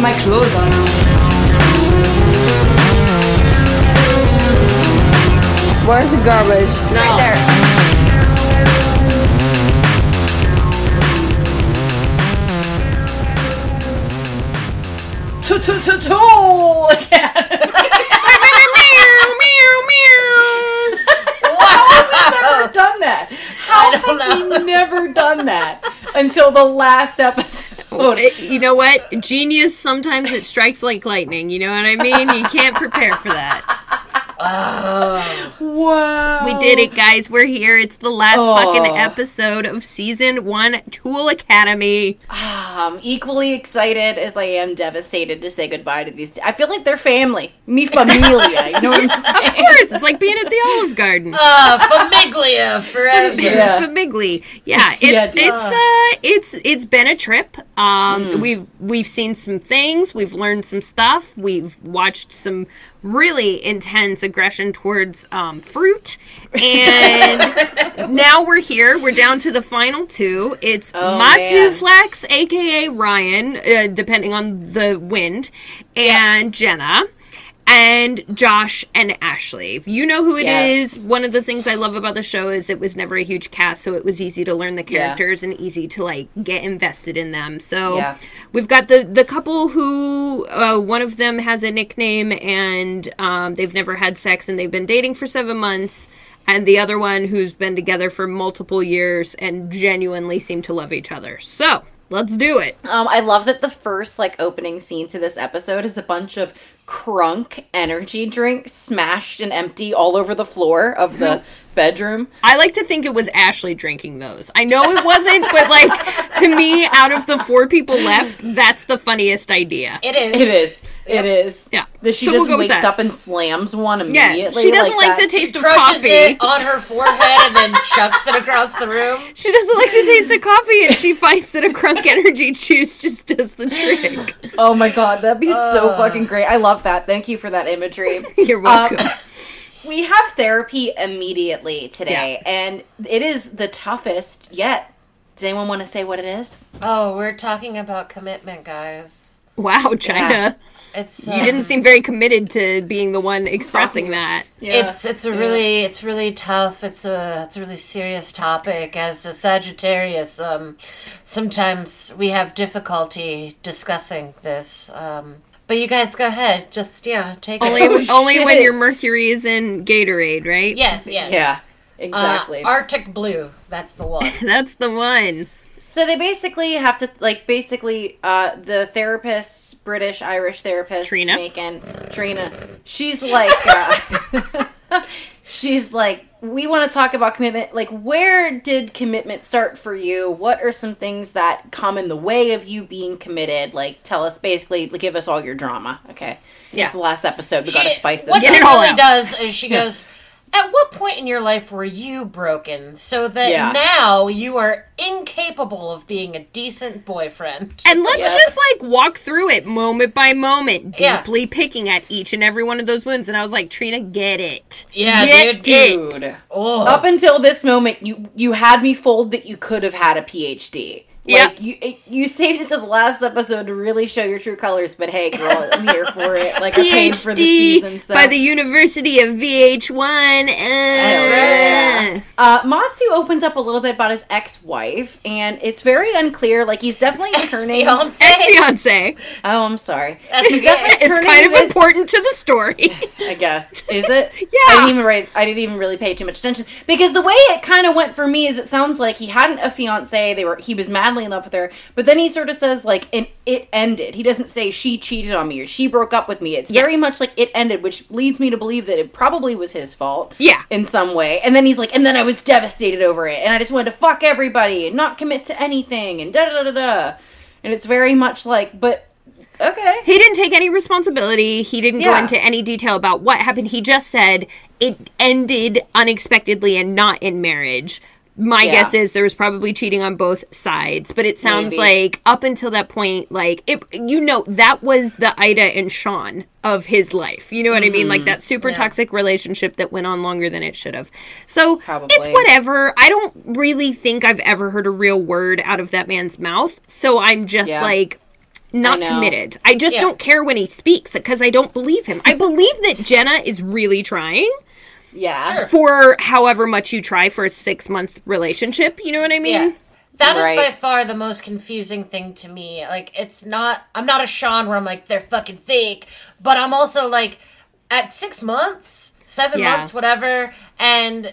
my clothes on. Where's the garbage? Right there. Toot toot toot toot again. never done that. How have know. we never done that until the last episode? You know what? Genius sometimes it strikes like lightning. You know what I mean? You can't prepare for that. Oh. Wow. We did it, guys. We're here. It's the last Oh. fucking episode of season one, Tool Academy. I'm equally excited as I am devastated to say goodbye to these. I feel like they're family. Mi familia. You know what I'm saying? Of course, it's like being at the Olive Garden. Uh, Famiglia forever. Yeah. Famigli. Yeah, it's Yeah, it's uh it's it's been a trip. Um we've we've seen some things, we've learned some stuff, we've watched some really intense aggression towards um, fruit. And now we're here. We're down to the final two. It's matsu man. flex aka ryan uh, depending on the wind and jenna and Josh and Ashley. If you know who it is, one of the things I love about the show is it was never a huge cast, so it was easy to learn the characters and easy to like get invested in them. So Yeah. we've got the the couple who uh, one of them has a nickname and um, they've never had sex and they've been dating for seven months. And the other one who's been together for multiple years and genuinely seem to love each other. So let's do it. Um, I love that the first like opening scene to this episode is a bunch of crunk energy drink smashed and empty all over the floor of the bedroom. I like to think it was Ashley drinking those. I know it wasn't, but like to me, out of the four people left, that's the funniest idea. It is. It is. It is. Yeah. That she So we'll just go wakes up and slams one immediately. Yeah, immediately. she doesn't like the that's- taste of Crushes coffee. it on her forehead and then chucks it across the room. She doesn't like the taste of coffee, and she finds that a Crunk Energy juice just does the trick. Oh my god, that'd be so fucking great. I love that. Thank you for that imagery. You're um, welcome. we have therapy immediately today, and it is the toughest yet. Does anyone want to say what it is? Oh, we're talking about commitment, guys. wow, China. Yeah. It's You um, didn't seem very committed to being the one expressing that. It's it's a really it's really tough. It's a it's a really serious topic. As a Sagittarius, um, sometimes we have difficulty discussing this. Um, but you guys go ahead. Just yeah, take Only, it. only when your Mercury is in Gatorade, right? yes, yes. Yeah, Uh, exactly. Arctic blue. That's the one. That's the one. So they basically have to like basically uh the therapist, British Irish therapist Trina. Jamaican Trina. She's like uh she's like we want to talk about commitment. Like where did commitment start for you? What are some things that come in the way of you being committed? Like tell us basically give us all your drama, okay? Yeah. It's the last episode. We got to spice this What Get she it really does is she goes, At what point in your life were you broken so that Yeah. now you are incapable of being a decent boyfriend? And let's Yeah. just like walk through it moment by moment, Yeah. deeply picking at each and every one of those wounds. And I was like, Trina, get it. Yeah, Get dude. it. Dude. Oh. Up until this moment, you you had me fooled that you could have had a PhD. Like you, you saved it to the last episode to really show your true colors. But hey, girl, I'm here for it. Like I paid for the season. PhD So. by the University of VH1. Uh, uh, Matsu opens up a little bit about his ex-wife, and it's very unclear. Like he's definitely turning. Ex-fiance. Ex fiance. Oh, I'm sorry. That's He's okay. It's kind of this- important to the story. I guess. Is it? Yeah. I didn't even write, I didn't even really pay too much attention because the way it kind of went for me is it sounds like he hadn't a fiance. They were he was madly in love with her, but then he sort of says like and it ended. He doesn't say she cheated on me or she broke up with me. It's very much like it ended, which leads me to believe that it probably was his fault. Yeah. in some way. And then he's like, and then I was devastated over it, and I just wanted to fuck everybody and not commit to anything, and da da da da da. And it's very much like, but okay. He didn't take any responsibility. He didn't go into any detail about what happened. He just said it ended unexpectedly and not in marriage. My Yeah. guess is there was probably cheating on both sides, but it sounds Maybe. like up until that point, like it, you know, that was the Ida and Sean of his life. You know what I mean? Mm-hmm. Like that super toxic relationship that went on longer than it should have. So Probably. it's whatever. I don't really think I've ever heard a real word out of that man's mouth. So I'm just Yeah. like, not know. committed. I just Yeah. don't care when he speaks because I don't believe him. I believe that Jenna is really trying Yeah. Sure. for however much you try for a six month relationship. You know what I mean? Yeah. That is Right. by far the most confusing thing to me. Like, it's not, I'm not a Sean where I'm like, they're fucking fake, but I'm also like, at six months, seven Yeah. months, whatever, and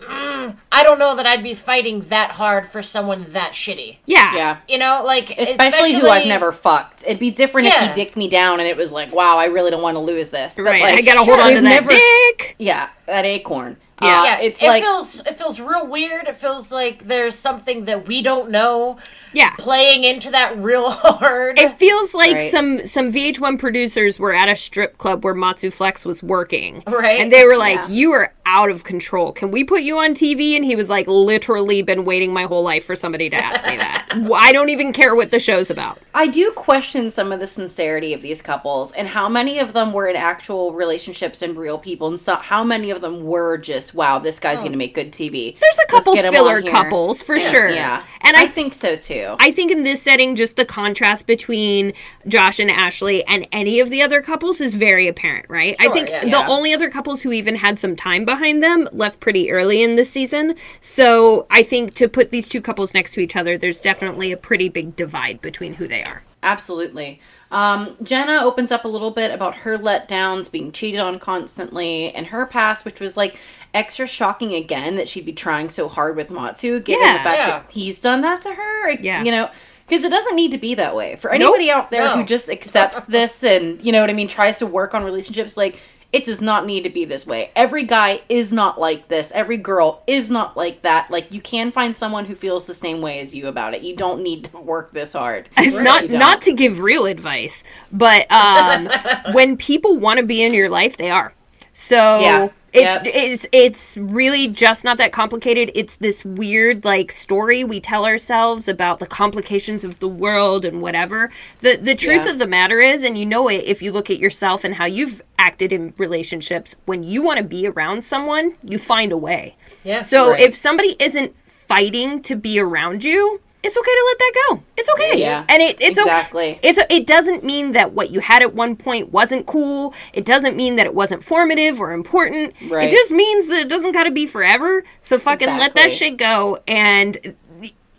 mm, I don't know that I'd be fighting that hard for someone that shitty. Yeah. Yeah. You know, like, Especially, who I've never fucked. It'd be different if he dicked me down and it was like, wow, I really don't want to lose this. But, Right. like, I gotta hold on to that never- dick. Yeah, that acorn. Yeah. Uh, Yeah, it's it like feels it feels real weird. It feels like there's something that we don't know Yeah. playing into that real hard. It feels like Right. some some VH1 producers were at a strip club where Matsu Flex was working, Right. And they were like, Yeah. "You are out of control. Can we put you on TV?" And he was like, "Literally, been waiting my whole life for somebody to ask me that. I don't even care what the show's about." I do question some of the sincerity of these couples and how many of them were in actual relationships and real people, and so how many of them were just, wow, this guy's oh. going to make good TV. There's a couple filler couples for Yeah, sure. Yeah, and I I think so too. I think in this setting, just the contrast between Josh and Ashley and any of the other couples is very apparent, right? I think yeah. the Yeah. only other couples who even had some time behind them left pretty early in this season. So I think to put these two couples next to each other, there's definitely a pretty big divide between who they are. Absolutely. Um, Jenna opens up a little bit about her letdowns, being cheated on constantly, and her past, which was like extra shocking again that she'd be trying so hard with Matsu, given Yeah. the fact Yeah. that he's done that to her. Yeah. You know, because it doesn't need to be that way. For anybody out there No. who just accepts this and, you know what I mean, tries to work on relationships, like, it does not need to be this way. Every guy is not like this. Every girl is not like that. Like you can find someone who feels the same way as you about it. You don't need to work this hard. not not to give real advice, but um, when people want to be in your life, they are. So Yeah. It's Yep. it's it's really just not that complicated. It's this weird like story we tell ourselves about the complications of the world and whatever. The the truth Yeah. of the matter is, and you know it if you look at yourself and how you've acted in relationships. When you want to be around someone, you find a way. Yeah. So Right. if somebody isn't fighting to be around you, it's okay to let that go. It's okay. Yeah, And it, it's exactly. okay. It's it doesn't mean that what you had at one point wasn't cool. It doesn't mean that it wasn't formative or important. Right. It just means that it doesn't got to be forever. So fucking let that shit go and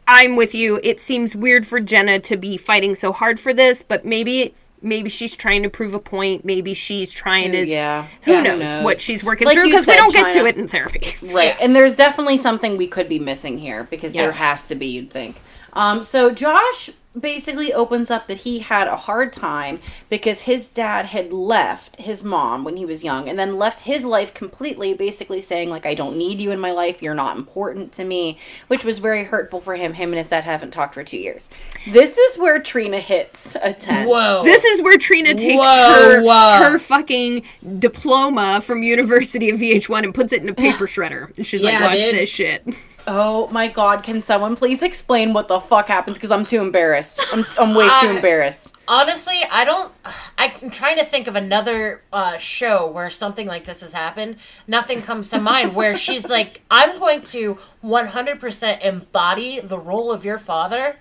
I'm with you. It seems weird for Jenna to be fighting so hard for this, but maybe maybe she's trying to prove a point. Maybe she's trying to Yeah. who Who knows, knows? what she's working Like through because we don't get to it in therapy. Right. And there's definitely something we could be missing here because Yeah. there has to be, you'd think. Um, so Josh basically opens up that he had a hard time because his dad had left his mom when he was young and then left his life completely, basically saying, like, I don't need you in my life, you're not important to me, which was very hurtful for him. Him and his dad haven't talked for two years. This is where Trina hits a 10. Whoa. This is where Trina takes Whoa, her whoa. her fucking diploma from University of VH1 and puts it in a paper shredder. And she's like, "Watch dude. this shit." Oh my god, can someone please explain what the fuck happens? Because I'm too embarrassed. I'm, I'm way too I- embarrassed. Honestly, I don't. I'm trying to think of another uh, show where something like this has happened. Nothing comes to mind where she's like, I'm going to 100% embody the role of your father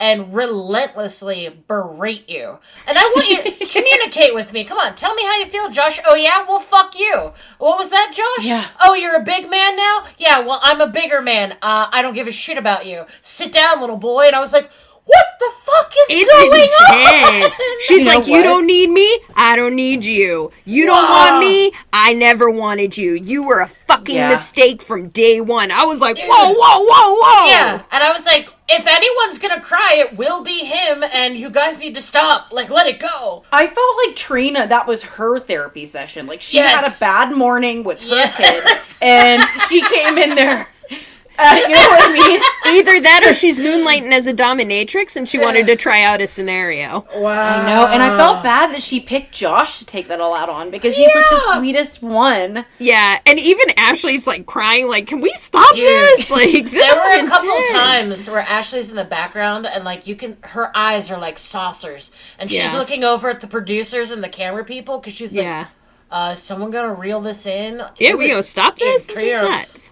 and relentlessly berate you. And I want you to communicate with me. Come on, tell me how you feel, Josh. Oh, yeah? Well, fuck you. What was that, Josh? Yeah. Oh, you're a big man now? Yeah, well, I'm a bigger man. Uh, I don't give a shit about you. Sit down, little boy. And I was like, what the fuck is It's going intense. on? She's You know like, "You don't need me. I don't need you. You don't Whoa. want me. I never wanted you. You were a fucking Yeah. mistake from day one." I was like, "Whoa, whoa, whoa, whoa!" Yeah, and I was like, if anyone's gonna cry, it will be him, and you guys need to stop. Like, let it go. I felt like Trina, that was her therapy session. Like she Yes. had a bad morning with her Yes. kid, and she came in there. Uh, you know what I mean? Either that, or she's moonlighting as a dominatrix, and she wanted to try out a scenario. Wow. I know, and I felt bad that she picked Josh to take that all out on because he's like the sweetest one. Yeah, and even Ashley's like crying, like, "Can we stop Dude. this?" Like, this There were is a couple times where Ashley's in the background, and like you can, her eyes are like saucers, and she's Yeah. looking over at the producers and the camera people because she's like, Yeah, uh, someone gonna reel this in? yeah, It we gonna stop this. This is intense. nuts.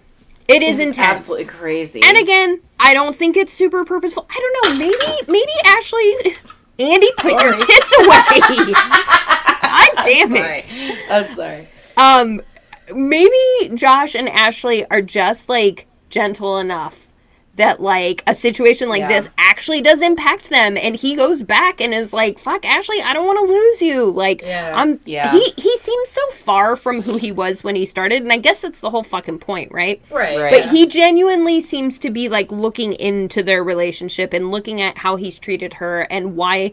It is It's intense. absolutely crazy. And again, I don't think it's super purposeful. I don't know. Maybe maybe Ashley Andy, put your tits away. God damn it. I'm sorry. Um, maybe Josh and Ashley are just like gentle enough that like a situation like Yeah. this actually does impact them and he goes back and is like fuck Ashley I don't want to lose you like Yeah. I'm Yeah. he he seems so far from who he was when he started and I guess that's the whole fucking point right Right. Right. but he genuinely seems to be like looking into their relationship and looking at how he's treated her and why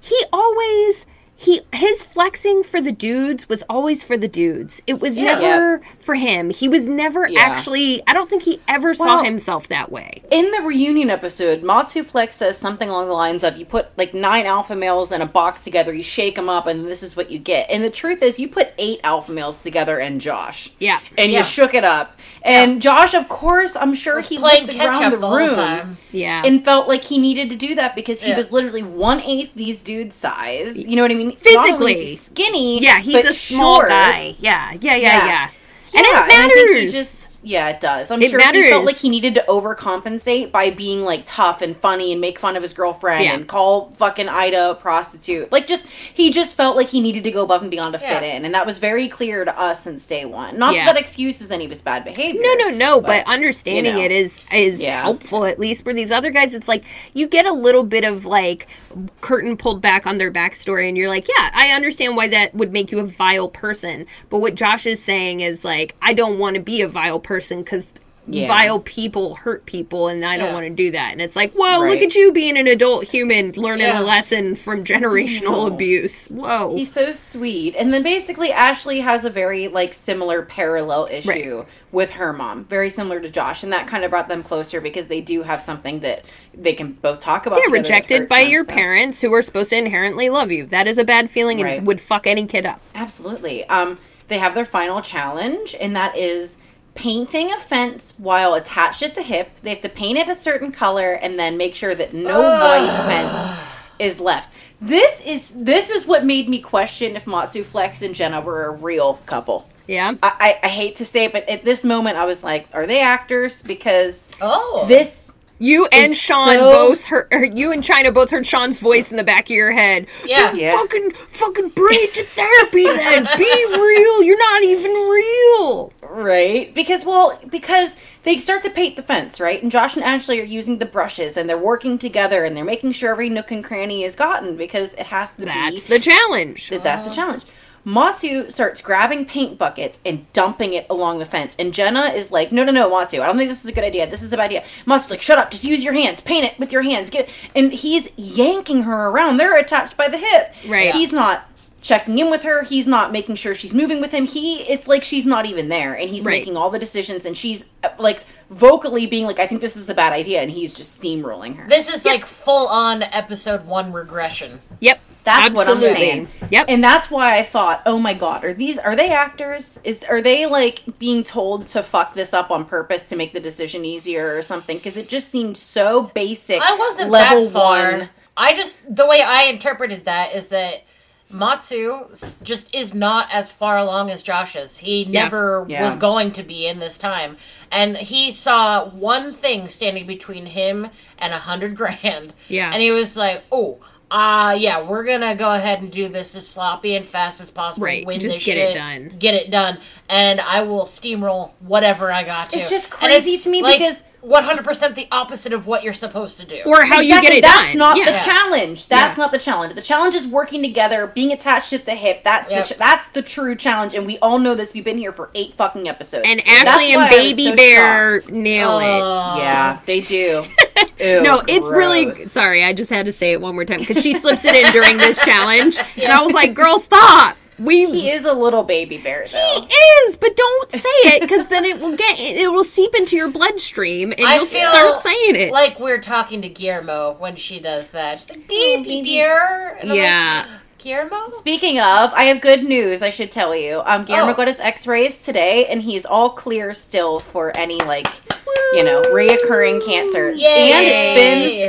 he always he his flexing for the dudes was always for the dudes. It was never for him. He was never Yeah. actually I don't think he ever saw himself that way. In the reunion episode, Matsu Flex says something along the lines of, "You put like nine alpha males in a box together, you shake them up, and this is what you get." And the truth is, you put eight alpha males together and Josh, Yeah. and Yeah. you shook it up. And Josh, of course, I'm sure Was he playing looked around the the room time. Yeah. and felt like he needed to do that because he Yeah. was literally one eighth these dudes' size. You know what I mean? Not only is Physically. skinny. yeah, he's a small short. guy. Yeah. Yeah, yeah, Yeah. yeah. Yeah, And it I think he matters. Yeah, it does. I'm It sure he felt like he needed to overcompensate by being like tough and funny and make fun of his girlfriend Yeah. and call fucking Ida a prostitute. Like just he just felt like he needed to go above and beyond to fit in, and that was very clear to us since day one. Not Yeah. that excuses any of his bad behavior. No, no, no. But, understanding you know. it is is Yeah. helpful. At least for these other guys, it's like you get a little bit of like curtain pulled back on their backstory, and you're like, yeah, I understand why that would make you a vile person. But what Josh is saying is like, I don't want to be a vile person because. Yeah. Vile people hurt people, and I don't Yeah. want to do that. And it's like, whoa, look at you being an adult human, learning Yeah. a lesson from generational abuse. Whoa, He's so sweet. And then basically Ashley has a very like similar parallel issue with her mom. Very similar to Josh. And that kind of brought them closer because they do have something that they can both talk about. that rejected by them, your so- parents who are supposed to inherently love you. That is a bad feeling Right. and would fuck any kid up. Absolutely. Um, they have their final challenge, and that is painting a fence while attached at the hip. They have to paint it a certain color and then make sure that no white fence is left. This is this is what made me question if Matsu Flex and Jenna were a real couple. Yeah. I, I, I hate to say it, but at this moment I was like, are they actors? Because Oh. this You and Sean so- both heard. You and China both heard Sean's voice in the back of your head. Yeah. Yeah. Fucking, fucking bring it to therapy. Then be real. You're not even real. Right? Because well, because they start to paint the fence, right? And Josh and Ashley are using the brushes and they're working together and they're making sure every nook and cranny is gotten because it has to That's be the challenge. that that's the challenge. Matsu starts grabbing paint buckets and dumping it along the fence. And Jenna is like, no, no, no, Matsu, I don't think this is a good idea. This is a bad idea. Matsu's like, shut up, just use your hands. Paint it with your hands. Get And he's yanking her around. They're attached by the hip. Right. He's not checking in with her. He's not making sure she's moving with him. He, it's like she's not even there. And he's Right. making all the decisions. And she's uh, like vocally being like, I think this is a bad idea. And he's just steamrolling her. This is like full on episode one regression. Yep. That's what I'm saying. Yep. And that's why I thought, oh my god, are these are they actors? Is are they like being told to fuck this up on purpose to make the decision easier or something? Because it just seemed so basic. I wasn't level that far. one. I just the way I interpreted that is that Matsu just is not as far along as Josh is. He never Yeah. was going to be in this time, and he saw one thing standing between him and a hundred grand. Yeah. and he was like, "Oh." Uh yeah, we're gonna go ahead and do this as sloppy and fast as possible. Right, Win just this get it done. Get it done, and I will steamroll whatever I got to. It's just crazy to me because- one hundred percent the opposite of what you're supposed to do. or how you get it That's done. not yeah. the challenge. That's Yeah. not the challenge. The challenge is working together, being attached at the hip. That's Yep. the ch- that's the true challenge, and we all know this. We've been here for eight fucking episodes. and Ashley why and Baby so Bear shocked. nail it. Oh. Yeah, they do. Ew, No, it's really sorry. I just had to say it one more time because she slips it in during this challenge, and I was like, "Girl, stop." We He is a little baby bear, though. He is, but don't say it because then it will get it will seep into your bloodstream and I you'll start saying it. like we're talking to Guillermo when she does that. She's like, "Baby beer." And I'm like, yeah, Guillermo. Speaking of, I have good news. I should tell you. Um, Guillermo Oh. got his X-rays today, and he's all clear still for any like, you know, reoccurring cancer. Yay! And it's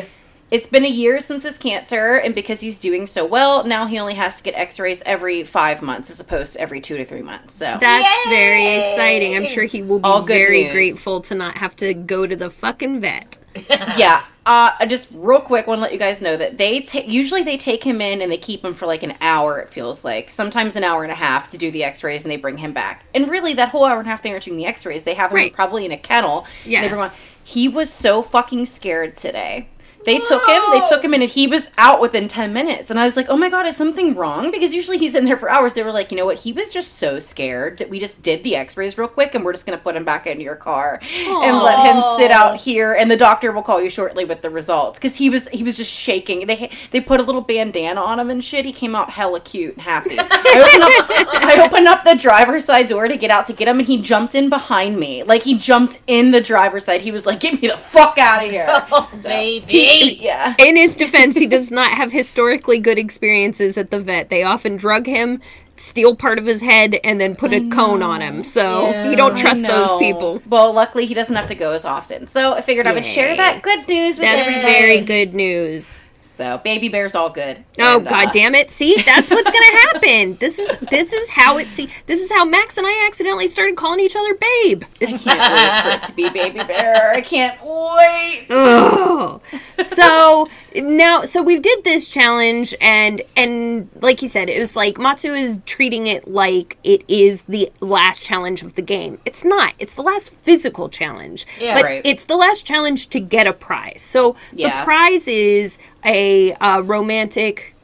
been it's been a year since his cancer, and because he's doing so well, now he only has to get X-rays every five months as opposed to every two to three months. So that's very exciting. I'm sure he will be All very news. grateful to not have to go to the fucking vet. yeah. Uh, I just real quick want to let you guys know that they ta- usually they take him in and they keep him for like an hour. It feels like sometimes an hour and a half to do the X-rays, and they bring him back. And really, that whole hour and a half they are doing the X-rays, they have him Right. probably in a kennel. and Yeah. they bring him on. He was so fucking scared today. They took him. They took him in, and he was out within ten minutes. And I was like, "Oh my god, is something wrong?" Because usually he's in there for hours. They were like, "You know what? He was just so scared that we just did the X-rays real quick, and we're just gonna put him back into your car and let him sit out here, and the doctor will call you shortly with the results." Because he was he was just shaking. They they put a little bandana on him and shit. He came out hella cute and happy. I opened up I opened up the driver's side door to get out to get him, and he jumped in behind me. Like he jumped in the driver's side. He was like, "Get me the fuck out of here!" Oh, baby. Yeah. In his defense, he does not have historically good experiences at the vet. They often drug him, steal part of his head, and then put a cone on him. So you don't trust those people. Well, luckily he doesn't have to go as often. So I figured I would share that good news with you. That's everybody. very good news. So baby bear's all good. Oh And, god uh, damn it. See, that's what's gonna happen. This is this is how it see this is how Max and I accidentally started calling each other babe. I can't wait for it to be baby bear. I can't wait. Ugh. so now so we did this challenge and and like you said it was like matsu is treating it like it is the last challenge of the game it's not it's the last physical challenge Yeah. but Right. it's the last challenge to get a prize so Yeah. the prize is a uh, romantic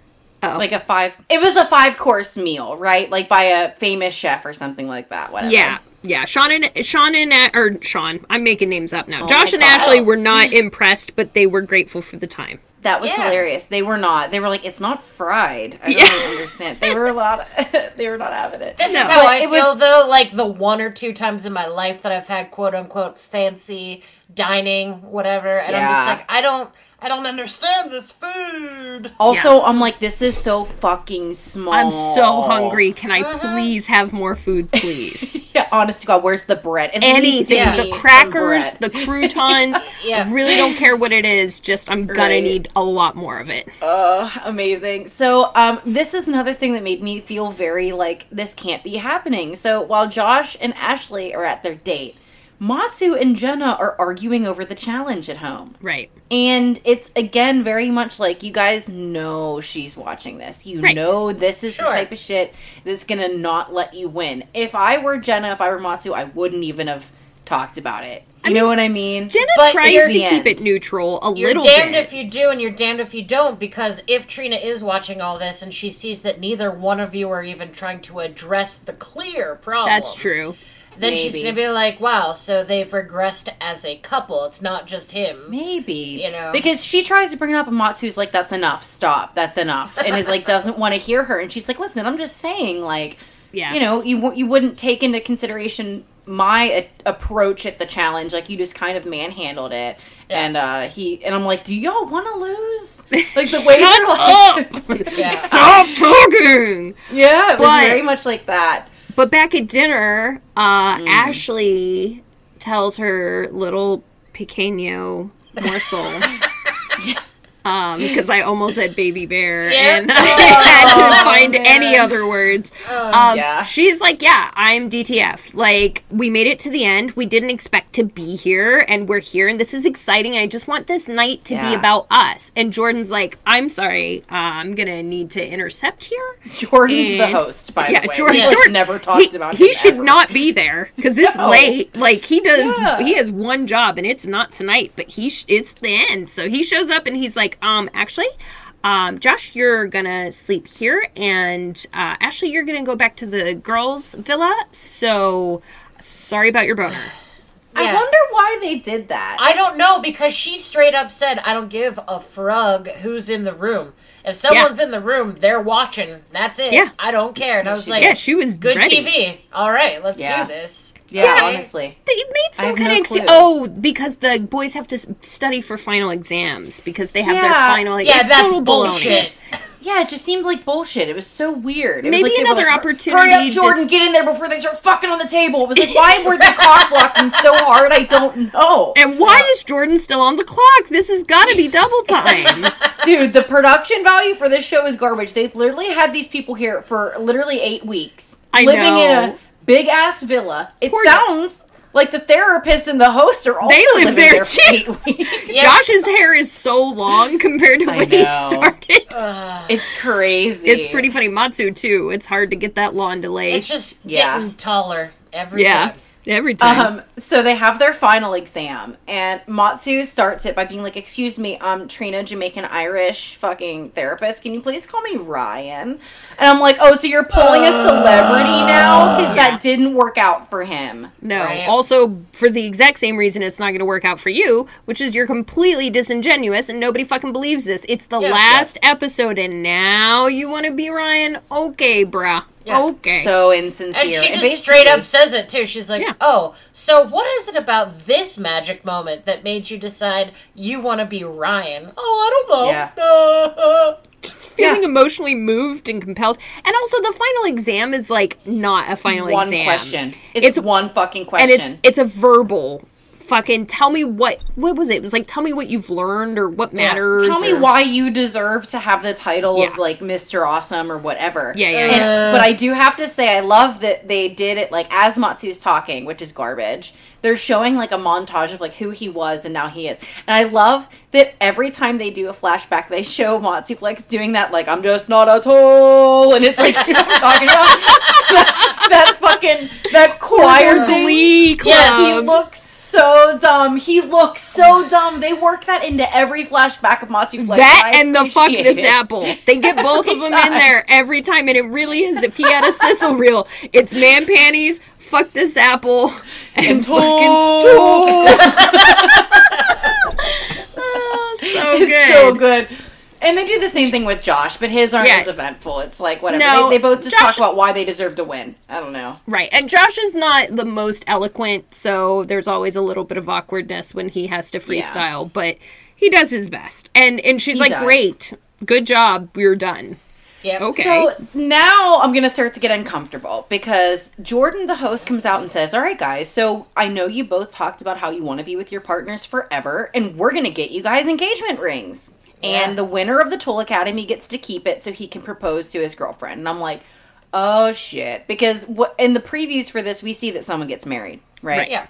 Like a five. It was a five course meal, right? Like by a famous chef or something like that. Whatever. yeah yeah sean and sean and A- or sean i'm making names up now josh and ashley were not impressed but they were grateful for the time That was Yeah. hilarious. They were not. They were like, it's not fried. I don't understand. They were a lot. they were not having it. This No. is how But I it was- feel though, like the one or two times in my life that I've had quote unquote fancy dining, whatever, and I'm just like, I don't I don't understand this food. Also, I'm like, this is so fucking small. i'm so hungry can i Uh-huh. please have more food please Yeah, honest to God, where's the bread? At anything give the crackers the croutons Yeah. I really don't care what it is just i'm gonna Right. need a lot more of it Oh, amazing. So, um, this is another thing that made me feel very like this can't be happening. So, while Josh and Ashley are at their date, Matsu and Jenna are arguing over the challenge at home. right And it's again very much like you guys know she's watching this. You Right. know this is Sure. the type of shit that's gonna not let you win. If I were Jenna, if I were Matsu, I wouldn't even have talked about it. You know what I mean? jenna But tries to keep end. it neutral a You're little damned bit if you do and you're damned if you don't, because if Trina is watching all this and she sees that neither one of you are even trying to address the clear problem. that's true Then she's gonna be like, Wow, so they've regressed as a couple. It's not just him. Maybe You know? because she tries to bring it up, and Matsu's like, "That's enough. Stop. That's enough," and is like, doesn't want to hear her. And she's like, "Listen, I'm just saying, like, Yeah. you know, you you wouldn't take into consideration my a- approach at the challenge. Like, you just kind of manhandled it." And uh he and I'm like, "Do y'all want to lose?" Like the way Shut they're like, up Yeah. stop talking yeah, it was But- very much like that. But back at dinner, uh, Mm. Ashley tells her little pequeño morsel. Um, because I almost said baby bear and I had to find any other words. um, yeah. She's like, Yeah, I'm DTF. Like, we made it to the end. We didn't expect to be here, and we're here, and this is exciting. I just want this night to be about us. And Jordan's like, I'm sorry, uh, I'm gonna need to intercept here. Jordan's the host, by yeah, the way. Jordan- We just Jordan- never talked he, about. he should ever. not be there because it's No. late. Like he does, Yeah. he has one job and it's not tonight, but he sh- it's the end. So he shows up and he's like, um, actually. Um, Josh, you're gonna sleep here, and uh, Ashley, you're gonna go back to the girls' villa. So, sorry about your boner. I wonder why they did that. I don't know because she straight up said, "I don't give a frug who's in the room. If someone's in the room, they're watching. That's it. Yeah. I don't care." And I was like, Yeah, she was good ready. TV. All right, let's Yeah. do this." Yeah, Okay. honestly. They made some kind no of ex- oh because the boys have to study for final exams because they have their Yeah. final. Yeah, it's that's bullshit. Yeah, it just seemed like bullshit. It was so weird. It was Maybe like another like, opportunity Hurry up, Jordan! just- Get in there before they start fucking on the table. It was like, why were they cock blocking so hard? I don't know. And why is Jordan still on the clock? This has got to be double time. Dude, the production value for this show is garbage. They've literally had these people here for literally eight weeks, I living in know. a big ass villa. It Poor- sounds Like the therapist and the host are also They live living there, too. eight weeks. Josh's hair is so long compared to I when he know. started. It's crazy. it's pretty funny. Matsu too. It's hard to get that lawn delay. It's just Yeah. getting taller every yeah, time. Every time. Um, so they have their final exam, and Matsu starts it by being like, "Excuse me, I'm Trina, Jamaican Irish fucking therapist. Can you please call me Ryan?" And I'm like, "Oh, so you're pulling a celebrity now because that didn't work out for him." No. Right. Also, for the exact same reason, it's not going to work out for you, which is you're completely disingenuous and nobody fucking believes this. It's the Yeah. last episode, and now you want to be Ryan? Okay, bruh. Yeah. Okay. So insincere. And she just basically- straight up says it too. She's like, Yeah. "Oh, so what is it about this magic moment that made you decide you want to be Ryan?" Oh, I don't know. Yeah. Uh, just feeling emotionally moved and compelled. And also, the final exam is like not a final one exam. question. It's, It's one fucking and question. it's it's a verbal. Fucking tell me what what was it? It was like tell me what you've learned or what matters. Tell me or- why you deserve to have the title of like Mr. Awesome or whatever. Yeah, yeah, And- yeah. but I do have to say, I love that they did it like as Matsu's talking, which is garbage. They're showing like a montage of like who he was and now he is. And I love that every time they do a flashback, they show Matsu Flex doing that like I'm just not at all, and it's like talking about that, that fucking that choir. Glee Club. Yes, He looks so dumb. He looks so dumb. They work that into every flashback of Matsu Flex. that I and the fuck this it. apple. They get both of them in there every time, and it really is. If he had a sizzle reel, it's man panties, fuck this apple, and, fucking oh, so It's good. so good. And they do the same thing with Josh, but his aren't Yeah. as eventful. It's like whatever. No, they, they both just Josh- talk about why they deserve to win. I don't know. Right. And Josh is not the most eloquent, so there's always a little bit of awkwardness when he has to freestyle, but he does his best. And and she's He like, does. "Great. Good job. We're done." Yep. Okay. So now I'm going to start to get uncomfortable because Jordan, the host, comes out and says, All right, guys, so I know you both talked about how you want to be with your partners forever, and we're going to get you guys engagement rings. Yeah. And the winner of the Tool Academy gets to keep it so he can propose to his girlfriend. And I'm like, Oh shit. Because what in the previews for this, we see that someone gets married, right? Right. Yeah.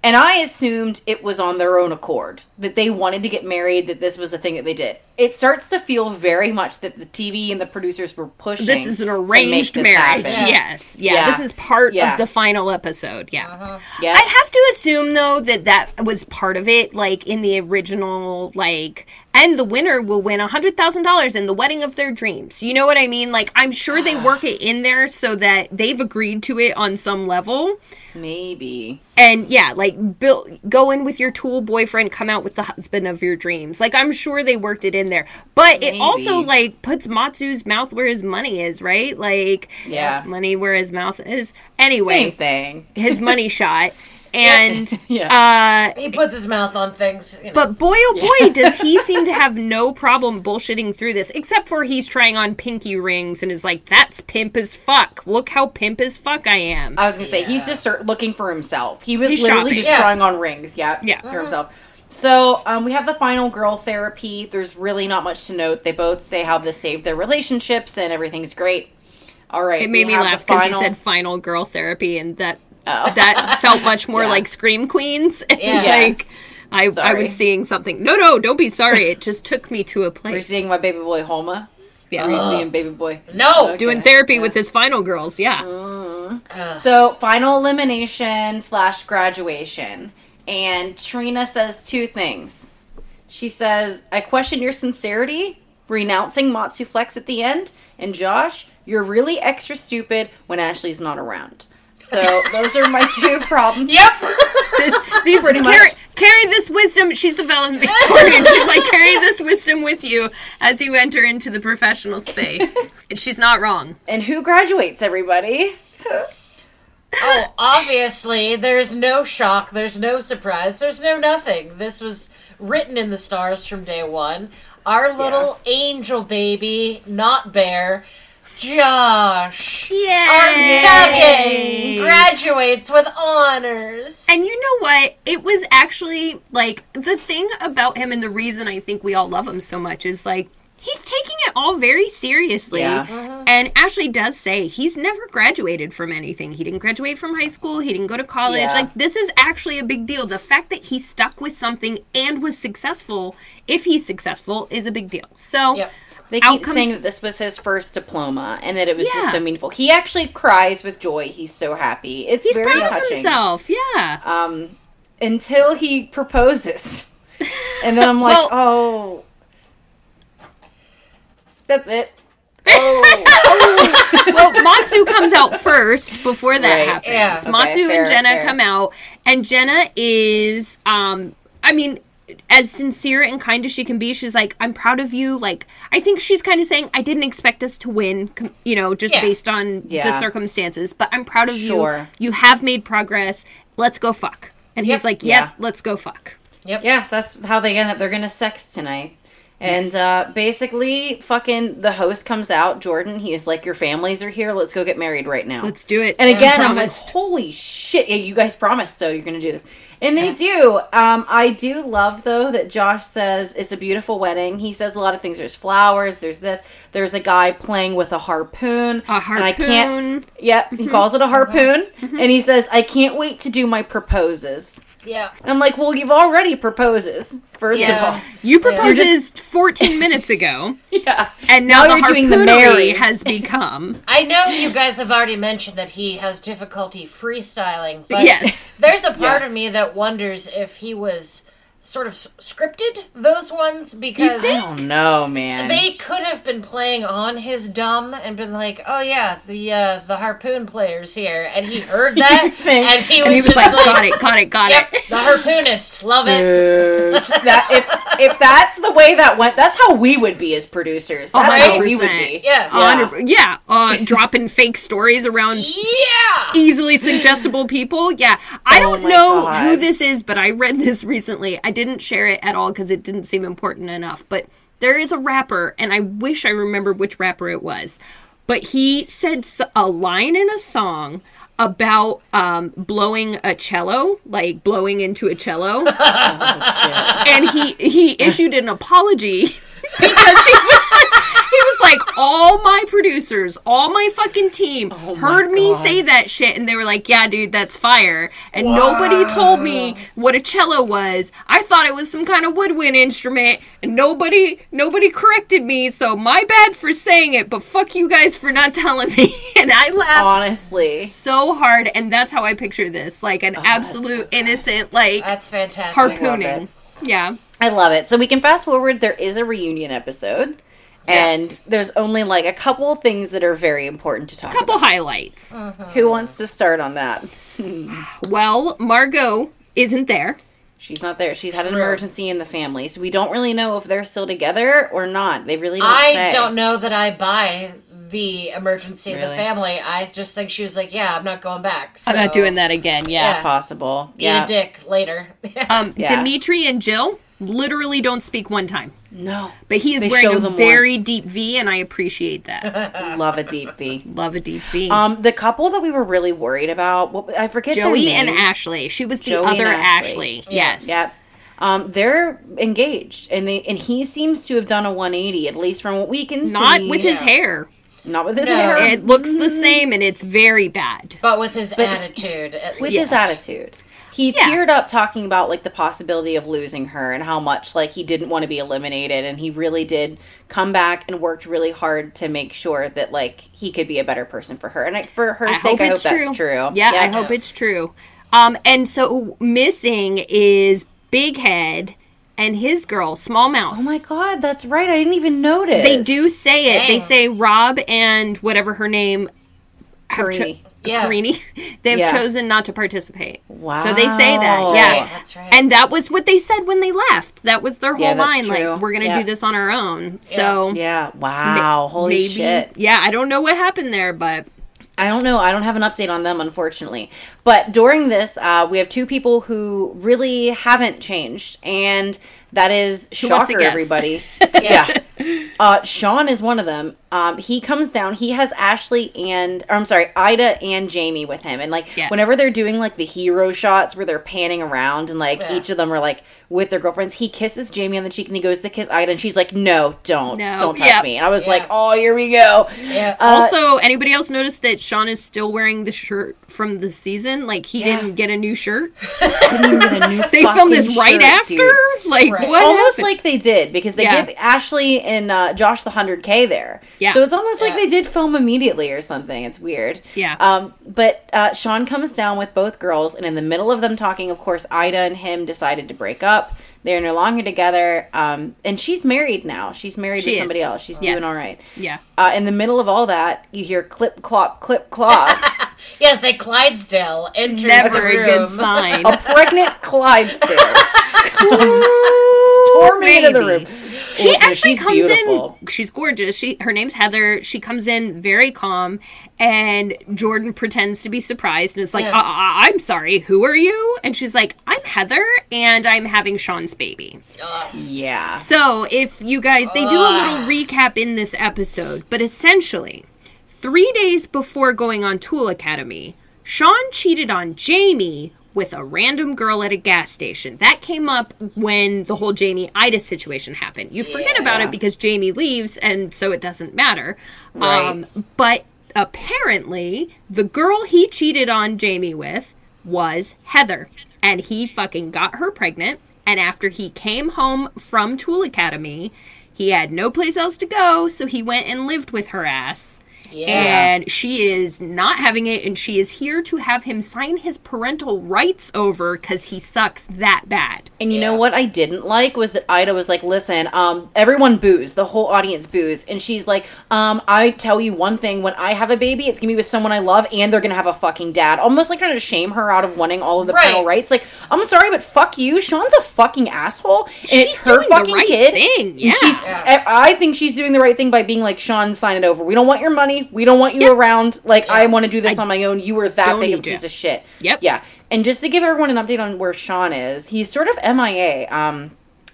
And I assumed it was on their own accord, that they wanted to get married, that this was the thing that they did. It starts to feel very much that the TV and the producers were pushing. This is an arranged marriage. happen. Yes. Yeah. Yeah. This is part Yeah. of the final episode. Yeah. Uh-huh. Yeah. I have to assume though that that was part of it, like in the original, like, and the winner will win a hundred thousand dollars in the wedding of their dreams. You know what I mean? Like, I'm sure they work it in there so that they've agreed to it on some level. Maybe. And yeah, like, build, go in with your tool boyfriend, come out with the husband of your dreams. Like, I'm sure they worked it in there, but it also like puts Matsu's mouth where his money is, right? Like, Yeah. money where his mouth is. Anyway, Same thing. his money shot. And Yeah. uh He puts his mouth on things. You know. but boy oh boy does he seem to have no problem bullshitting through this except for he's trying on pinky rings and is like that's pimp as fuck look how pimp as fuck i am I was gonna say he's just looking for himself. He was He's literally shopping. just Yeah. trying on rings. Yeah, Yeah. for himself. So um, we have the final girl therapy. There's really not much to note. They both say how this saved their relationships and everything's great. All right, it made me laugh because he final- said final girl therapy and that Oh. that felt much more Yeah. like scream queens Yeah. like I, I was seeing something no no don't be sorry it just took me to a Are you place seeing my baby boy Homa? yeah Are you uh. seeing baby boy? no. Okay. doing therapy with his final girls yeah mm. uh. So final elimination slash graduation, and Trina says two things. She says, "I question your sincerity, renouncing Matsu Flex at the end, and Josh, you're really extra stupid when Ashley's not around." So those are my two problems. Yep. this, these Pretty much. carry, carry this wisdom. She's the valedictorian. She's like carry this wisdom with you as you enter into the professional space. And she's not wrong. And who graduates? Everybody. oh, obviously, there's no shock. There's no surprise. There's no nothing. This was written in the stars from day one. Our little angel baby, not bear, Josh. Our nugget graduates with honors. And you know what? It was actually like the thing about him, and the reason I think we all love him so much is like he's taking it all very seriously. Yeah. Mm-hmm. And Ashley does say he's never graduated from anything. He didn't graduate from high school. He didn't go to college. Yeah. Like this is actually a big deal. The fact that he stuck with something and was successful, if he's successful, is a big deal. So Yep. They keep Outcomes- saying that this was his first diploma and that it was Yeah. just so meaningful. He actually cries with joy. He's so happy. It's he's very proud of himself. Yeah. Um, until he proposes, and then I'm like, Well- oh, that's it. Oh, well, Matsu comes out first before that Right. happens. Yeah. Okay, Matsu fair, and Jenna fair. come out, and Jenna is, um, I mean, as sincere and kind as she can be. She's like, "I'm proud of you." Like, I think she's kind of saying, "I didn't expect us to win," you know, just Yeah. based on Yeah. the circumstances. But I'm proud of Sure. you. You have made progress. Let's go fuck. And he's Yep. like, Yeah. "Yes, let's go fuck." Yep. yeah, that's how they end up. They're gonna sex tonight. And uh, basically, fucking the host comes out, Jordan. He is like, "Your families are here. Let's go get married right now." Let's do it. And again, I'm like, holy shit! Yeah, you guys promised, so you're gonna do this, and they do. Um, I do love though that Josh says it's a beautiful wedding. He says a lot of things. There's flowers. There's this. There's a guy playing with a harpoon. A And I can't. harpoon. Yep, he mm-hmm. calls it a mm-hmm. harpoon, mm-hmm. and he says, "I can't wait to do my proposes." Yeah. And I'm like, well, you've already proposes. First of all, You proposed You're just- 14 minutes ago, yeah. and now, Now the you're doing the harpoonery Marys. has become. I know you guys have already mentioned that he has difficulty freestyling, but Yes. there's a part Yeah. of me that wonders if he was sort of s- scripted those ones because I don't know, man. they could have been playing on his dumb and been like, "Oh yeah, the uh, the harpoon players here," and he heard that think- and he was, And he was like, like, got it, got it, got "Yep, it. the harpoonist, love it." that if if that's the way that went, that's how we would be as producers. That's how we would be. Yeah. Hundred- yeah, uh, dropping fake stories around Yeah. easily suggestible people. Yeah, I Oh don't know God. who this is, but I read this recently. I didn't share it at all because it didn't seem important enough. But there is a rapper, and I wish I remembered which rapper it was. But he said a line in a song about um, blowing a cello, like blowing into a cello, and he he issued an apology because he was like, he was like all my producers, all my fucking team oh heard me say that shit, and they were like, "Yeah, dude, that's fire." And nobody told me what a cello was. I thought it was some kind of woodwind instrument, and nobody nobody corrected me. So my bad for saying it, but fuck you guys for not telling me. and I laughed Honestly. so hard, and that's how I picture this, like an oh, absolute innocent, like That's fantastic. harpooning. Yeah. I love it. So we can fast forward. There is a reunion episode. Yes. And there's only like a couple things that are very important to talk about. A Couple about. highlights. Mm-hmm. Who wants to start on that? Well, Margot isn't there. She's not there. She's had an True. emergency in the family. So we don't really know if they're still together or not. They really don't I say. don't know that I buy the emergency of the family. I just think she was like, "Yeah, I'm not going back." I'm not doing that again. Yeah. Yeah. Possible. Eat Yeah. a dick later. Um, Yeah. Dimitri and Jill literally don't speak one time, No. but he is They wearing a very once. deep V, and I appreciate that. Love a deep V. Love a deep V. Um, the couple that we were really worried about, what, I forget their Joey and. Ashley. She was the Joey other Ashley. Ashley. Yes. Yep. Um, they're engaged, and they and he seems to have done a 180, at least from what we can Not see. Not with his hair. Not with his No. hair, It looks the same, and it's very bad. but with his attitude, at with least. his attitude. He Yeah. teared up talking about like the possibility of losing her and how much like he didn't want to be eliminated, and he really did come back and worked really hard to make sure that like he could be a better person for her. And I, for her I sake, hope I hope it's that's true. true. Yeah, I hope it's true. Um, and so missing is Big Head and his girl, Smallmouth. Oh my god, that's right. I didn't even notice. They do say it. They say Rob and whatever her name, have cho- Yeah. Karini, they've Yeah. chosen not to participate. Wow. So they say that, yeah. Right, that's right. And that was what they said when they left. That was their whole Yeah, line. true. Like, we're gonna Yeah. do this on our own. So Yeah. Wow. Holy maybe, shit. yeah. I don't know what happened there, but I don't know. I don't have an update on them, unfortunately. But during this, uh, we have two people who really haven't changed, and That is Who shocker, everybody. yeah. Uh, Sean is one of them. Um, he comes down. He has Ashley and, or I'm sorry, Ida and Jamie with him. And like, Yes. whenever they're doing like the hero shots where they're panning around and like Yeah. each of them are like with their girlfriends, he kisses Jamie on the cheek and he goes to kiss Ida and she's like, no, don't, No. don't touch Yep. me. And I was Yeah. like, oh, here we go. Yeah. Uh, also, anybody else notice that Sean is still wearing the shirt from the season? Like he Yeah. didn't get a new shirt. couldn't even get a new They filmed this right shirt, after. dude. Like Right. what? almost happened? like they did because they Yeah. give Ashley and uh, Josh the 100K there. Yeah. So it's almost like they did film immediately or something. It's weird. Yeah. Um, but uh, Sean comes down with both girls, and in the middle of them talking, of course, Ida and him decided to break up. They're no longer together. Um, and she's married now. She's married She to is. somebody else. She's Yes. doing all right. yeah. Uh, in the middle of all that, you hear clip clop, clip clop. yes, a Clydesdale enters Never the a good room. sign. a pregnant Clydesdale comes storming into the baby. room. She actually she's comes beautiful. in. She's gorgeous. She her name's Heather. She comes in very calm, and Jordan pretends to be surprised and is like, Yeah. uh, uh, "I'm sorry, who are you?" And she's like, "I'm Heather, and I'm having Sean's baby." Yeah. So, if you guys, they do a little recap in this episode, but essentially, three days before going on Tool Academy, Sean cheated on Jamie with a random girl at a gas station. That came up when the whole Jamie Ida situation happened. You forget about it because Jamie leaves, and so it doesn't matter. Um, Right. but apparently, the girl he cheated on Jamie with was Heather. And he fucking got her pregnant. And after he came home from Tool Academy, he had no place else to go, so he went and lived with her ass. And she is not having it, and she is here to have him sign his parental rights over because he sucks that bad. And you know what I didn't like was that Ida was like, "Listen, um, everyone boos, the whole audience boos," and she's like, "Um, I tell you one thing: when I have a baby, it's gonna be with someone I love, and they're gonna have a fucking dad." Almost like trying to shame her out of wanting all of the Right. parental rights. Like, I'm sorry, but fuck you. Sean's a fucking asshole, and She's it's her doing the fucking right kid. thing, And yeah. she's. Yeah. I I think she's doing the right thing by being like, "Sean, sign it over. We don't want your money. We don't want you Yep. around. Like, I want to do this I on my own. You are that big a need you." piece of shit." Yep. Yeah. And just to give everyone an update on where Sean is, he's sort of MIA. Um,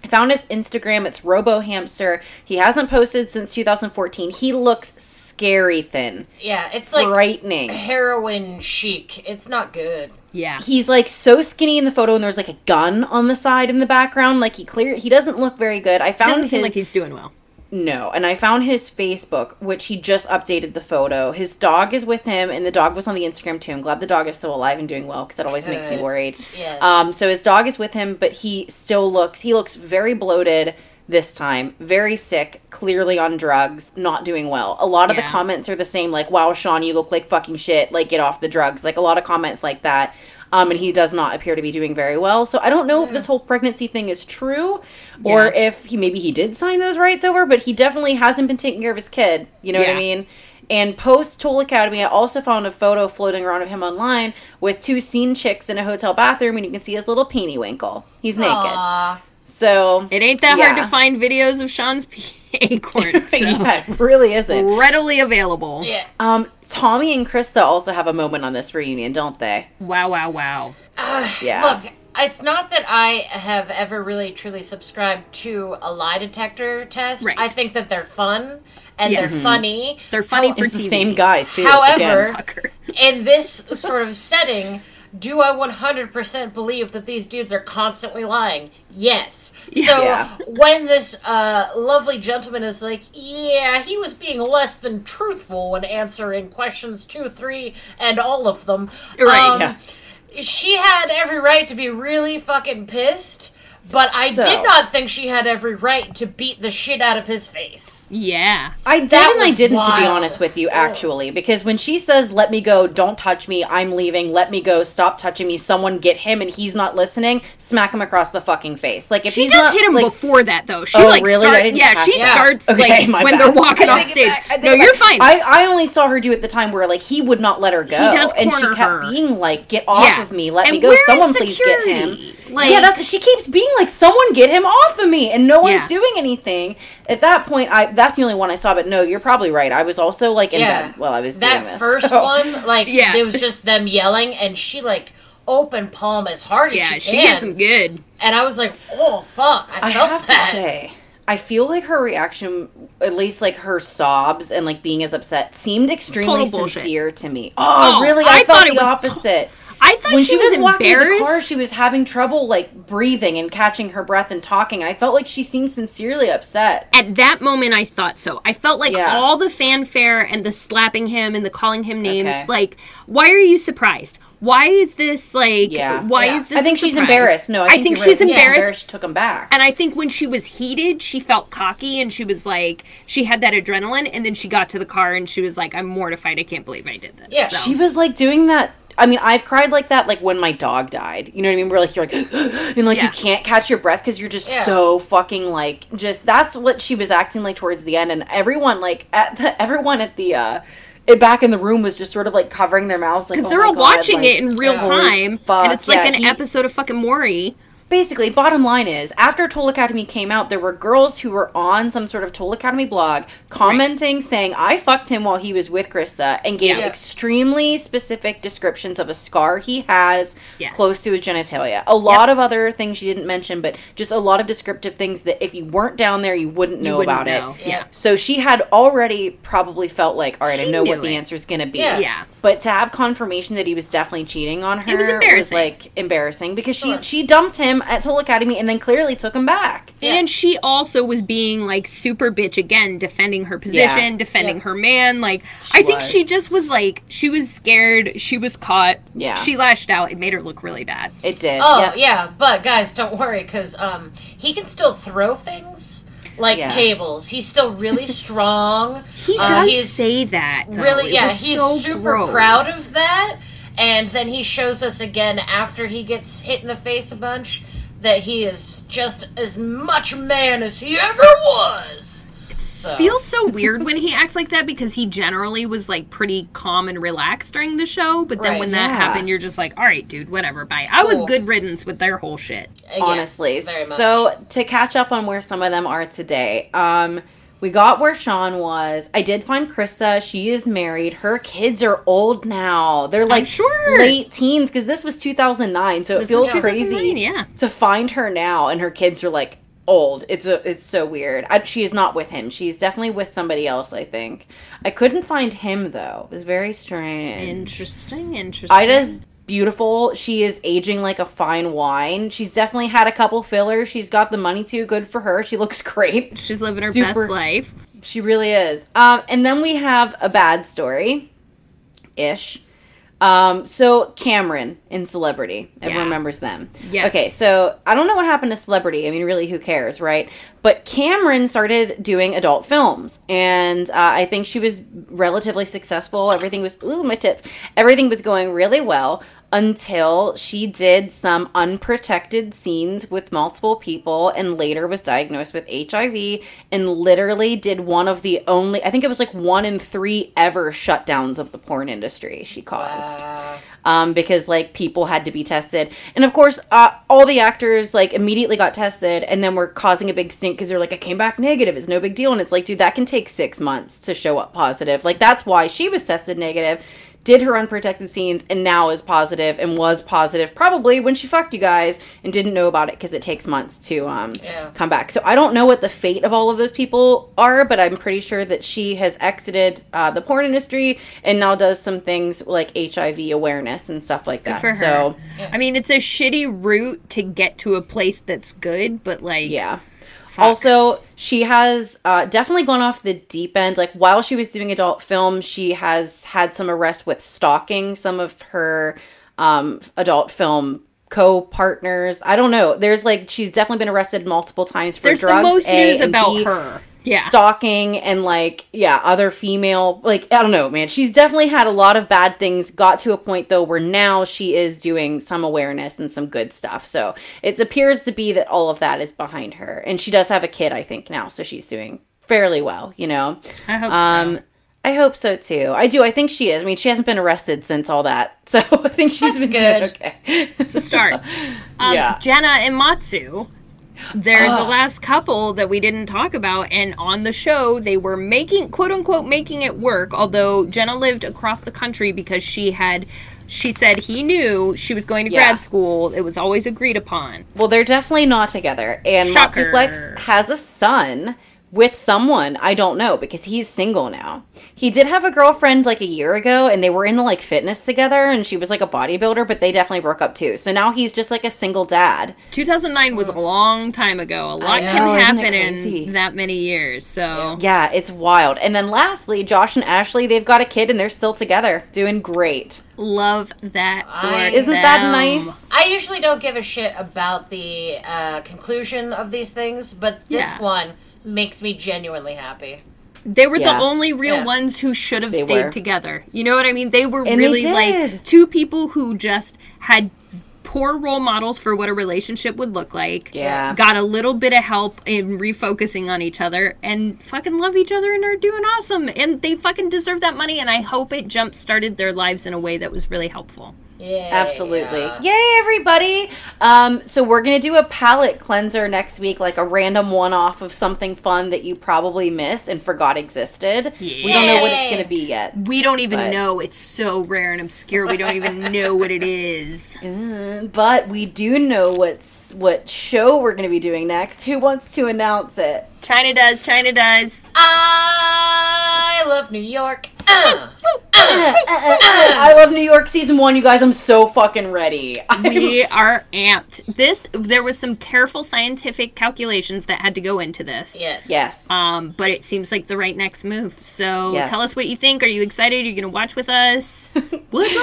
found his Instagram. It's Robo Hamster. He hasn't posted since 2014. He looks scary thin, Yeah, it's like frightening. heroin chic. It's not good. Yeah. He's like so skinny in the photo, and there's like a gun on the side in the background. Like he clear, he doesn't look very good. I found Doesn't his seem like he's doing well. No, and I found his Facebook, which he just updated the photo. His dog is with him, and the dog was on the Instagram too. I'm glad the dog is still alive and doing well because that always makes me worried. Yes. Um, so his dog is with him, but he still looks he looks very bloated this time, very sick, clearly on drugs, not doing well. A lot of the comments are the same, like "Wow, Sean, you look like fucking shit. Like get off the drugs." Like a lot of comments like that. Um, and he does not appear to be doing very well. So I don't know if this whole pregnancy thing is true, or Yeah. if he maybe he did sign those rights over, but he definitely hasn't been taking care of his kid. You know what I mean? And post Tool Academy, I also found a photo floating around of him online with two scene chicks in a hotel bathroom, and you can see his little peenie winkle. He's naked. Aw. So It ain't that hard to find videos of Sean's acorn. So yeah, it really isn't. readily available. Yeah. Um, Tommy and Krista also have a moment on this reunion, don't they? Wow, wow, wow. Uh, Yeah. Look, it's not that I have ever really truly subscribed to a lie detector test. Right. I think that they're fun and Yeah. they're funny. They're funny for it's the same guy too. However, again. Tucker. in this sort of setting, do I 100% believe that these dudes are constantly lying? Yes. So Yeah. when this uh, lovely gentleman is like, yeah, he was being less than truthful when answering questions two, three, and all of them. Right, um, yeah. She had every right to be really fucking pissed. But I So- did not think she had every right to beat the shit out of his face. Yeah. I did That and I didn't, to be honest with you, actually. Because when she says, let me go, don't touch me, I'm leaving, let me go, stop touching me, someone get him, and he's not listening, smack him across the fucking face. Like, if She he's does not, hit him like, before that though. She Oh, like really? Start, yeah, she that. starts Okay, like when bad. they're walking off stage. back, I take No, it you're fine. I, I only saw her do it the time where, like, he would not let her go. He does and she kept her. being like, get off Yeah. of me, let And me go, someone please get him. Like- yeah, that's she keeps being like, someone get him off of me, and no one's Yeah. doing anything. At that point, I that's the only one I saw. But no, you're probably right. I was also like in Yeah. bed while I was doing That this. first so- one, like, Yeah. it was just them yelling, and she, like, open palm as hard as Yeah, she she can. hits him good. And I was like, oh fuck! I, I have that. to say, I feel like her reaction, at least like her sobs and like being as upset, seemed extremely Total bullshit. sincere to me. Oh, Oh, really? I I, thought the it was to- opposite. I thought when she, she, was, was, walking in the car, she was having trouble like breathing and catching her breath and talking. I felt like she seemed sincerely upset. At that moment, I thought so. I felt like Yeah. all the fanfare and the slapping him and the calling him names. Okay. Like, why are you surprised? Why is this like? Yeah. Why Yeah. is this? I think she's embarrassed. No, I think, think she's right. Embarrassed. She took him back. And I think when she was heated, she felt cocky and she was like, she had that adrenaline. And then she got to the car and she was like, I'm mortified. I can't believe I did this. Yeah. So- She was like doing that. I mean, I've cried like that, like when my dog died. You know what I mean? Where like you're like, and like Yeah. you can't catch your breath because you're just Yeah. so fucking like, just that's what she was acting like towards the end. And everyone like at the, everyone at the uh, it, back in the room was just sort of like covering their mouths, like because oh they're all God, watching like- it in real Yeah. time, fuck, and it's like an he- episode of fucking Maury. Basically bottom line is after tool academy came out there were girls who were on some sort of tool academy blog commenting saying i fucked him while he was with krista and gave Yeah. extremely specific descriptions of a scar he has Yes. close to his genitalia a lot of other things she didn't mention but just a lot of descriptive things that if you weren't down there you wouldn't know wouldn't about know. it Yeah. so she had already probably felt like all right i know what knew the answer is going to be Yeah. Yeah. but to have confirmation that he was definitely cheating on her It was embarrassing. like embarrassing because Sure. she she dumped him at Tool Academy and then clearly took him back. And she also was being like super bitch again, defending her position, Yeah. defending Yeah. her man. Like, I think was. she just was like, she was scared. She was caught. Yeah. She lashed out. It made her look really bad. It did. Oh yeah. yeah. but guys, don't worry because um, he can still throw things like Yeah. tables. He's still really strong. He Uh, does he's say that. though. really It yeah. was He's so super gross. proud of that. And then he shows us again after he gets hit in the face a bunch that he is just as much man as he ever was. It feels so weird when he acts like that because he generally was like pretty calm and relaxed during the show. But then Right. when that Yeah. happened, you're just like, all right, dude, whatever, bye. I was good riddance with their whole shit. Yes, honestly. very much. so to catch up on where some of them are today, um, we got where Sean was. I did find Krista. She is married. Her kids are old now. They're like sure. late teens because this was 2009. So it This was feels crazy yeah. to find her now and her kids are like old. It's a, it's so weird. I, she is not with him. She's definitely with somebody else. I think. I couldn't find him though. It was very strange. Interesting, interesting. Ida's beautiful. She is aging like a fine wine. She's definitely had a couple fillers. She's got the money too. Good for her. She looks great. She's living her Super- best life. She really is. Um, and then we have a bad story, ish. Um, so Cameron in Celebrity, everyone Yeah. remembers them. Yes. Okay, so I don't know what happened to Celebrity. I mean, really, who cares, right? But Cameron started doing adult films, and uh, I think she was relatively successful. Everything was ooh my tits. Everything was going really well until she did some unprotected scenes with multiple people and later was diagnosed with HIV and literally did one of the only I think it was like one in 3 ever shutdowns of the porn industry she caused. Um, because like people had to be tested, and of course, uh, all the actors like immediately got tested, and then were causing a big stink because they're like, "I came back negative. It's no big deal." And it's like, dude, that can take six months to show up positive. Like that's why she was tested negative, did her unprotected scenes, and now is positive and was positive probably when she fucked you guys and didn't know about it because it takes months to um Yeah. come back. So I don't know what the fate of all of those people are, but I'm pretty sure that she has exited uh, the porn industry and now does some things like HIV awareness and stuff like that. for her. So I mean, it's a shitty route to get to a place that's good, but like, yeah. Also, she has uh, definitely gone off the deep end. Like while she was doing adult film, she has had some arrests with stalking some of her um, adult film co-partners. I don't know. There's like she's definitely been arrested multiple times for there's the drugs. most A, news about B, her. Yeah. stalking and like yeah other female like i don't know man she's definitely had a lot of bad things got to a point though where now she is doing some awareness and some good stuff so it appears to be that all of that is behind her and she does have a kid i think now so she's doing fairly well you know I hope um so. I hope so too. I do. I think she is. I mean, she hasn't been arrested since all that, so I think she's That's been good. okay. A start. Um, Yeah. Jenna and They're the oh. last couple that we didn't talk about, and on the show they were making quote unquote making it work. Although Jenna lived across the country because she had She said he knew she was going to Yeah. grad school. It was always agreed upon. Well, they're definitely not together. And Shocker. Matsuflex has a son with someone I don't know because he's single now. He did have a girlfriend like a year ago and they were into like fitness together and she was like a bodybuilder, but they definitely broke up too. So now he's just like a single dad. 2009 was a long time ago. A lot know, can happen in that many years. So Yeah, it's wild. And then lastly, Josh and Ashley, they've got a kid and they're still together, doing great. love that for I- Isn't that nice? I usually don't give a shit about the uh, conclusion of these things, but this Yeah. one makes me genuinely happy. They were Yeah. the only real Yeah. ones who should have They stayed were. together. You know what I mean? They were And they really like two people who just had poor role models for what a relationship would look like. Yeah. Got a little bit of help in refocusing on each other and fucking love each other and are doing awesome. And they fucking deserve that money and I hope it jump started their lives in a way that was really helpful. Yeah, Absolutely. Yay, everybody. Um, so we're going to do a palette cleanser next week, like a random one off of something fun that you probably missed and forgot existed. We don't know what it's going to be yet. We don't even But- know. It's so rare and obscure. We don't even know what it is. But we do know what's what show we're going to be doing next. Who wants to announce it? China does. China does. I love New York. Uh, uh, uh, uh, I love New York season 1, you guys. I'm so fucking ready. we are amped. This there was some careful scientific calculations that had to go into this. yes. yes. Um, but it seems like the right next move. So Yes. tell us what you think. Are you excited? Are you gonna watch with us? What's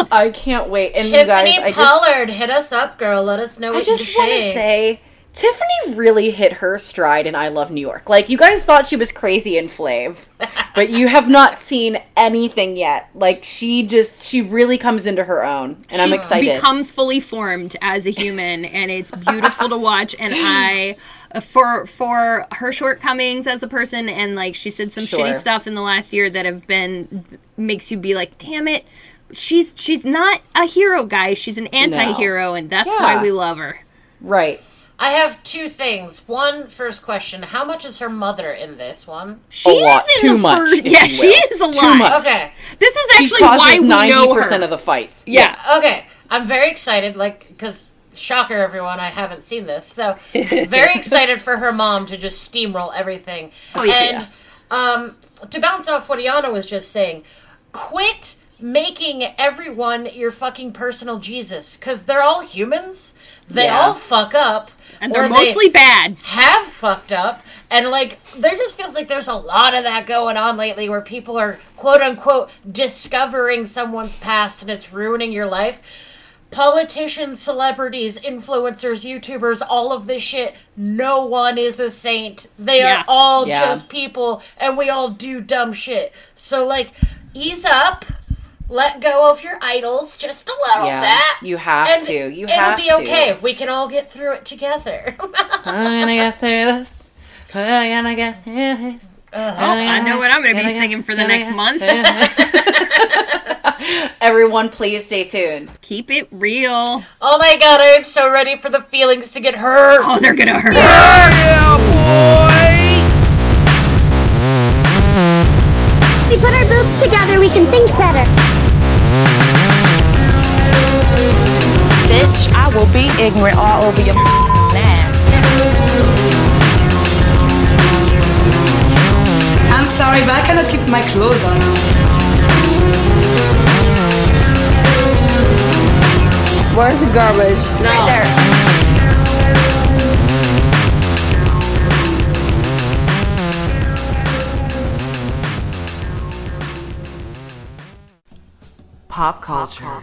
up? I can't wait. And you Tiffany guys, I just Pollard, hit us up, girl. Let us know what I just you want to think. say Tiffany really hit her stride in I Love New York. Like you guys thought she was crazy in Flav, but you have not seen anything yet. Like she just she really comes into her own, and I'm excited. She. Becomes fully formed as a human, and it's beautiful to watch. And I, uh, for for her shortcomings as a person, and like she said some Sure. shitty stuff in the last year that have been makes you be like, damn it. She's she's not a hero, guys. She's an anti-hero, and that's Yeah. why we love her. right. I have two things. One, first question: How much is her mother in this one? She lot. is in Too the much, first. if Yeah, she will. is a Too lot. much. Okay. This is She actually why causes we know her. percent of the fights. yeah. Okay, I'm very excited. Like, because shocker, everyone, I haven't seen this, so very excited for her mom to just steamroll everything. Oh, yeah. And um, to bounce off what Iana was just saying, quit making everyone your fucking personal Jesus, because they're all humans. They Yeah. all fuck up, And they're or they mostly bad. have fucked up and like there just feels like there's a lot of that going on lately where people are quote unquote discovering someone's past and it's ruining your life politicians celebrities influencers youtubers all of this shit no one is a saint they Yeah. are all Yeah. just people and we all do dumb shit so like ease up let go of your idols just a little Yeah, bit you have and to. You it'll have be to. okay we can all get through it together I'm gonna get through this. I'm gonna get through this. Uh-huh. Oh, I know what I'm going to be singing for the next month. Everyone, please stay tuned. Keep it real. Oh my god, I am so ready for the feelings to get hurt. Oh, they're going to hurt. we put our boobs together, we can think better. Bitch, I will be ignorant all over your ass. I'm sorry, but I cannot keep my clothes on. Where's the garbage? Right there. Pop culture,